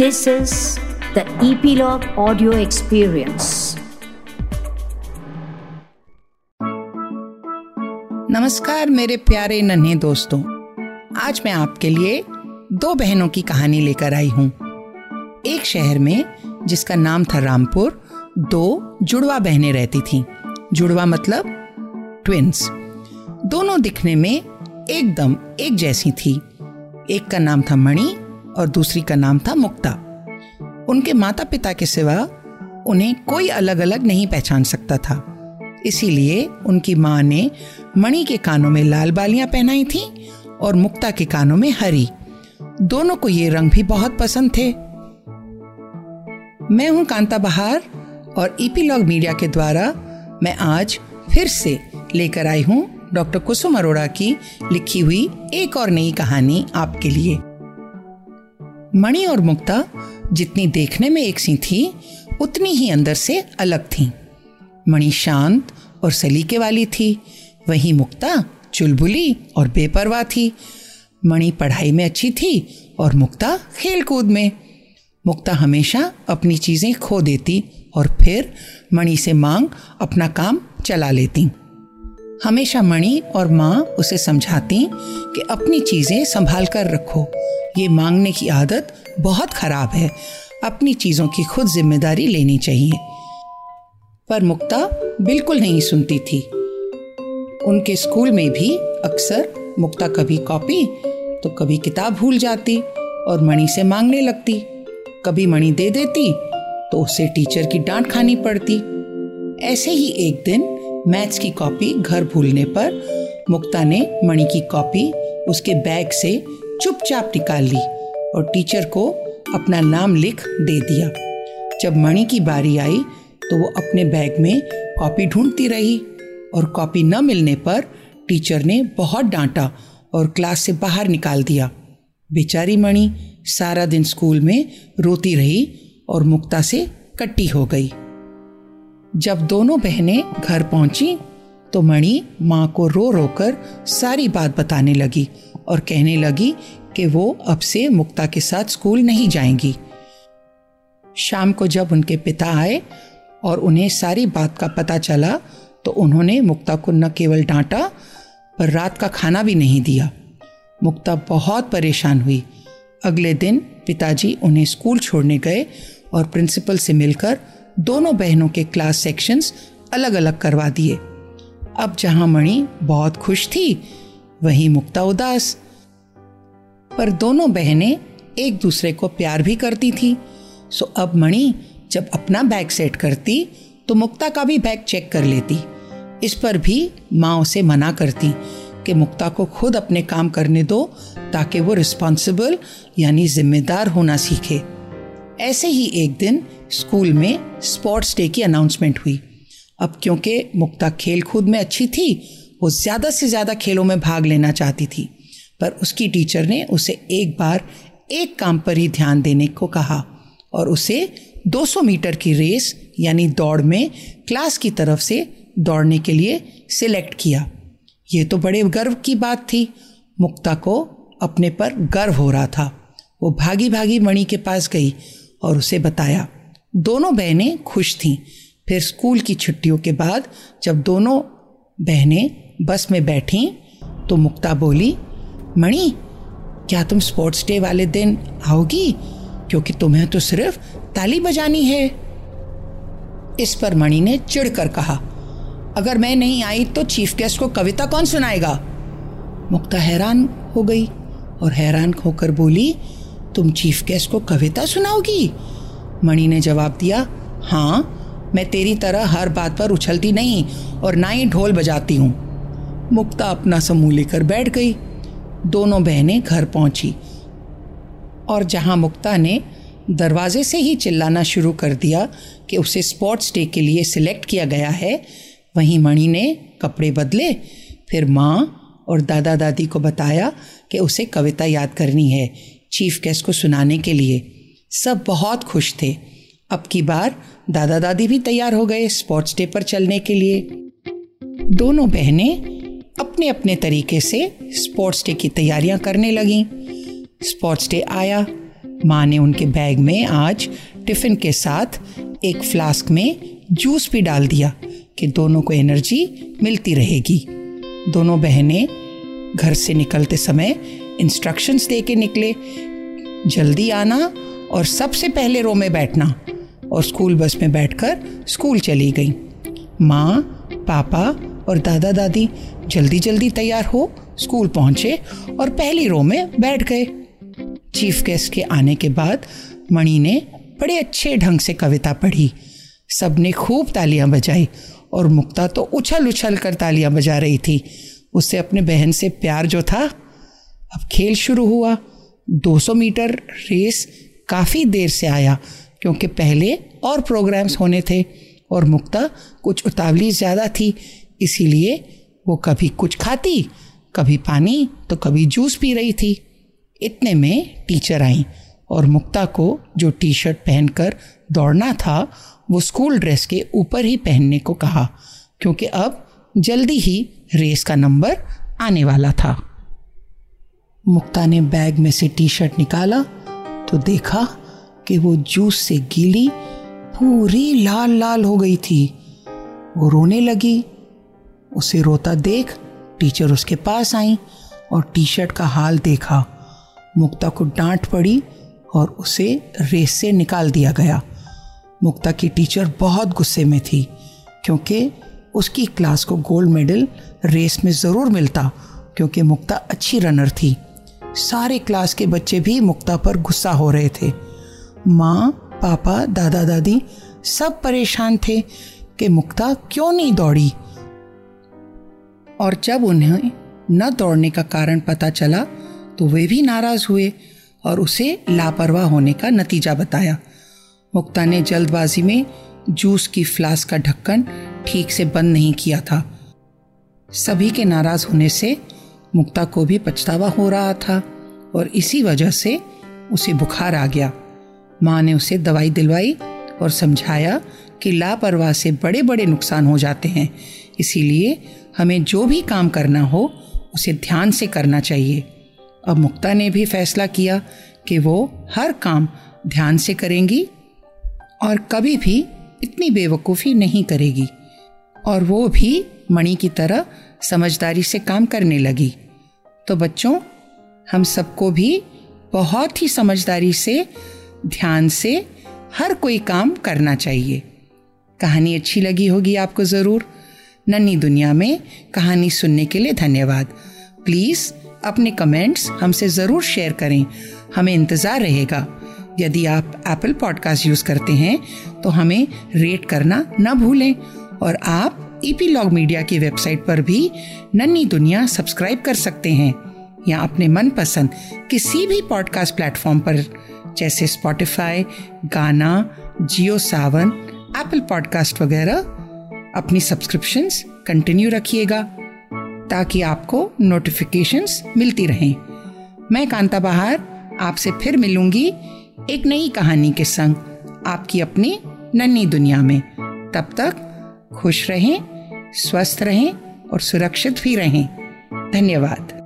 This is the Epilogue Audio Experience. नमस्कार मेरे प्यारे नन्हे दोस्तों। आज मैं आपके लिए दो बहनों की कहानी लेकर आई हूँ। एक शहर में, जिसका नाम था रामपुर, दो जुड़वा बहनें रहती थीं। जुड़वा मतलब ट्विंस दोनों दिखने में एकदम एक जैसी थी। एक का नाम था मणि और दूसरी का नाम था मुक्ता। उनके माता पिता के सिवा उन्हें कोई अलग अलग नहीं पहचान सकता था। इसीलिए उनकी माँ ने मणि के कानों में लाल बालियाँ पहनाई थी और मुक्ता के कानों में हरी। दोनों को ये रंग भी बहुत पसंद थे। मैं हूँ कांता बहार और ईपीलॉग मीडिया के द्वारा मैं आज फिर से लेकर आई हूँ डॉक्टर कुसुम अरोड़ा की लिखी हुई एक और नई कहानी आपके लिए। मणि और मुक्ता जितनी देखने में एक सी थी, उतनी ही अंदर से अलग थी। मणि शांत और सलीके वाली थी, वहीं मुक्ता चुलबुली और बेपरवाह थी। मणि पढ़ाई में अच्छी थी और मुक्ता खेल कूद में। मुक्ता हमेशा अपनी चीज़ें खो देती और फिर मणि से मांग अपना काम चला लेती। हमेशा मणि और माँ उसे समझाती कि अपनी चीज़ें संभाल कर रखो ये मांगने की आदत बहुत खराब है। अपनी चीज़ों की खुद ज़िम्मेदारी लेनी चाहिए। पर मुक्ता बिल्कुल नहीं सुनती थी। उनके स्कूल में भी अक्सर मुक्ता कभी कॉपी तो कभी किताब भूल जाती और मणि से मांगने लगती। कभी मणि दे देती तो उसे टीचर की डांट खानी पड़ती। ऐसे ही एक दिन मैथ्स की कॉपी घर भूलने पर मुक्ता ने मणि की कॉपी उसके बैग से चुपचाप निकाल ली और टीचर को अपना नाम लिख दे दिया। जब मणि की बारी आई तो वो अपने बैग में कॉपी ढूंढती रही और कॉपी न मिलने पर टीचर ने बहुत डांटा और क्लास से बाहर निकाल दिया। बेचारी मणि सारा दिन स्कूल में रोती रही और मुक्ता से कट्टी हो गई। जब दोनों बहनें घर पहुँची तो मणि माँ को रो रो कर सारी बात बताने लगी और कहने लगी कि वो अब से मुक्ता के साथ स्कूल नहीं जाएँगी। शाम को जब उनके पिता आए और उन्हें सारी बात का पता चला तो उन्होंने मुक्ता को न केवल डांटा, पर रात का खाना भी नहीं दिया। मुक्ता बहुत परेशान हुई। अगले दिन पिताजी उन्हें स्कूल छोड़ने गए और प्रिंसिपल से मिलकर दोनों बहनों के क्लास सेक्शंस अलग अलग करवा दिए। अब जहाँ मणि बहुत खुश थी वहीं मुक्ता उदास। पर दोनों बहनें एक दूसरे को प्यार भी करती थी। सो अब मणि जब अपना बैग सेट करती तो मुक्ता का भी बैग चेक कर लेती। इस पर भी माँ उसे मना करती कि मुक्ता को खुद अपने काम करने दो, ताकि वो रिस्पॉन्सिबल यानी जिम्मेदार होना सीखे। ऐसे ही एक दिन स्कूल में स्पोर्ट्स डे की अनाउंसमेंट हुई। अब क्योंकि मुक्ता खेल कूद में अच्छी थी वो ज़्यादा से ज़्यादा खेलों में भाग लेना चाहती थी, पर उसकी टीचर ने उसे एक बार एक काम पर ही ध्यान देने को कहा और उसे 200 मीटर की रेस यानी दौड़ में क्लास की तरफ़ से दौड़ने के लिए सिलेक्ट किया। ये तो बड़े गर्व की बात थी। मुक्ता को अपने पर गर्व हो रहा था। वो भागी भागी मणि के पास गई और उसे बताया। दोनों बहनें खुश थीं। फिर स्कूल की छुट्टियों के बाद जब दोनों बहनें बस में बैठी तो मुक्ता बोली, मणि, क्या तुम स्पोर्ट्स डे वाले दिन आओगी? क्योंकि तुम्हें तो सिर्फ़ ताली बजानी है। इस पर मणि ने चिढ़कर कहा, अगर मैं नहीं आई तो चीफ गेस्ट को कविता कौन सुनाएगा? मुक्ता हैरान हो गई और हैरान होकर बोली, तुम चीफ गेस्ट को कविता सुनाओगी? मणि ने जवाब दिया हाँ मैं तेरी तरह हर बात पर उछलती नहीं और ना ही ढोल बजाती हूँ। मुक्ता अपना समूह लेकर बैठ गई। दोनों बहनें घर पहुँची और जहाँ मुक्ता ने दरवाजे से ही चिल्लाना शुरू कर दिया कि उसे स्पोर्ट्स डे के लिए सिलेक्ट किया गया है, वहीं मणि ने कपड़े बदले। फिर माँ और दादा दादी को बताया कि उसे कविता याद करनी है, चीफ गेस्ट को सुनाने के लिए। सब बहुत खुश थे। अब की बार दादा दादी भी तैयार हो गए स्पोर्ट्स डे पर चलने के लिए। दोनों बहनें अपने अपने तरीके से स्पोर्ट्स डे की तैयारियाँ करने लगी। स्पोर्ट्स डे आया। माँ ने उनके बैग में आज टिफ़िन के साथ एक फ्लास्क में जूस भी डाल दिया कि दोनों को एनर्जी मिलती रहेगी। दोनों बहनें घर से निकलते समय इंस्ट्रक्शंस दे के निकले। जल्दी आना और सबसे पहले रो में बैठना और स्कूल बस में बैठकर स्कूल चली गई। माँ, पापा और दादा दादी जल्दी जल्दी तैयार हो, स्कूल पहुँचे और पहली रो में बैठ गए। चीफ गेस्ट के आने के बाद मणि ने बड़े अच्छे ढंग से कविता पढ़ी। सबने खूब तालियाँ बजाई और मुक्ता तो उछल उछल कर तालियाँ बजा रही थी। उससे अपने बहन से प्यार जो था, अब खेल शुरू हुआ। 200 मीटर रेस काफ़ी देर से आया क्योंकि पहले और प्रोग्राम्स होने थे और मुक्ता कुछ उतावली ज़्यादा थी इसीलिए वो कभी कुछ खाती, कभी पानी तो कभी जूस पी रही थी। इतने में टीचर आई और मुक्ता को जो टी शर्ट पहनकर दौड़ना था, वो स्कूल ड्रेस के ऊपर ही पहनने को कहा, क्योंकि अब जल्दी ही रेस का नंबर आने वाला था। मुक्ता ने बैग में से टी शर्ट निकाला तो देखा कि वो जूस से गीली, पूरी लाल लाल हो गई थी। वो रोने लगी उसे रोता देख, टीचर उसके पास आई और टी शर्ट का हाल देखा। मुक्ता को डांट पड़ी और उसे रेस से निकाल दिया गया। मुक्ता की टीचर बहुत गुस्से में थी, क्योंकि उसकी क्लास को गोल्ड मेडल रेस में ज़रूर मिलता, क्योंकि मुक्ता अच्छी रनर थी। सारे क्लास के बच्चे भी मुक्ता पर गुस्सा हो रहे थे। माँ, पापा दादा दादी सब परेशान थे कि मुक्ता क्यों नहीं दौड़ी? और जब उन्हें न दौड़ने का कारण पता चला तो वे भी नाराज़ हुए और उसे लापरवाह होने का नतीजा बताया। मुक्ता ने जल्दबाजी में जूस की फ्लास्क का ढक्कन ठीक से बंद नहीं किया था। सभी के नाराज़ होने से मुक्ता को भी पछतावा हो रहा था और इसी वजह से उसे बुखार आ गया। माँ ने उसे दवाई दिलवाई और समझाया कि लापरवाह से बड़े बड़े नुकसान हो जाते हैं। इसीलिए हमें जो भी काम करना हो, उसे ध्यान से करना चाहिए। अब मुक्ता ने भी फैसला किया कि वो हर काम ध्यान से करेंगी और कभी भी इतनी बेवकूफ़ी नहीं करेगी और वो भी मणि की तरह समझदारी से काम करने लगी। तो बच्चों, हम सबको भी बहुत ही समझदारी से, ध्यान से हर कोई काम करना चाहिए। कहानी अच्छी लगी होगी आपको ज़रूर। नन्ही दुनिया में कहानी सुनने के लिए धन्यवाद। प्लीज़ अपने कमेंट्स हमसे ज़रूर शेयर करें। हमें इंतज़ार रहेगा। यदि आप एप्पल पॉडकास्ट यूज़ करते हैं तो हमें रेट करना न भूलें। और आप ईपी लॉग मीडिया की वेबसाइट पर भी नन्ही दुनिया सब्सक्राइब कर सकते हैं। या अपने मनपसंद किसी भी पॉडकास्ट प्लेटफॉर्म पर, जैसे स्पॉटिफाई गाना जियो सावन एप्पल पॉडकास्ट वगैरह अपनी सब्सक्रिप्शंस कंटिन्यू रखिएगा, ताकि आपको नोटिफिकेशंस मिलती रहें। मैं कांता बहार, आपसे फिर मिलूँगी एक नई कहानी के संग आपकी अपनी नन्ही दुनिया में। तब तक खुश रहें, स्वस्थ रहें और सुरक्षित भी रहें। धन्यवाद।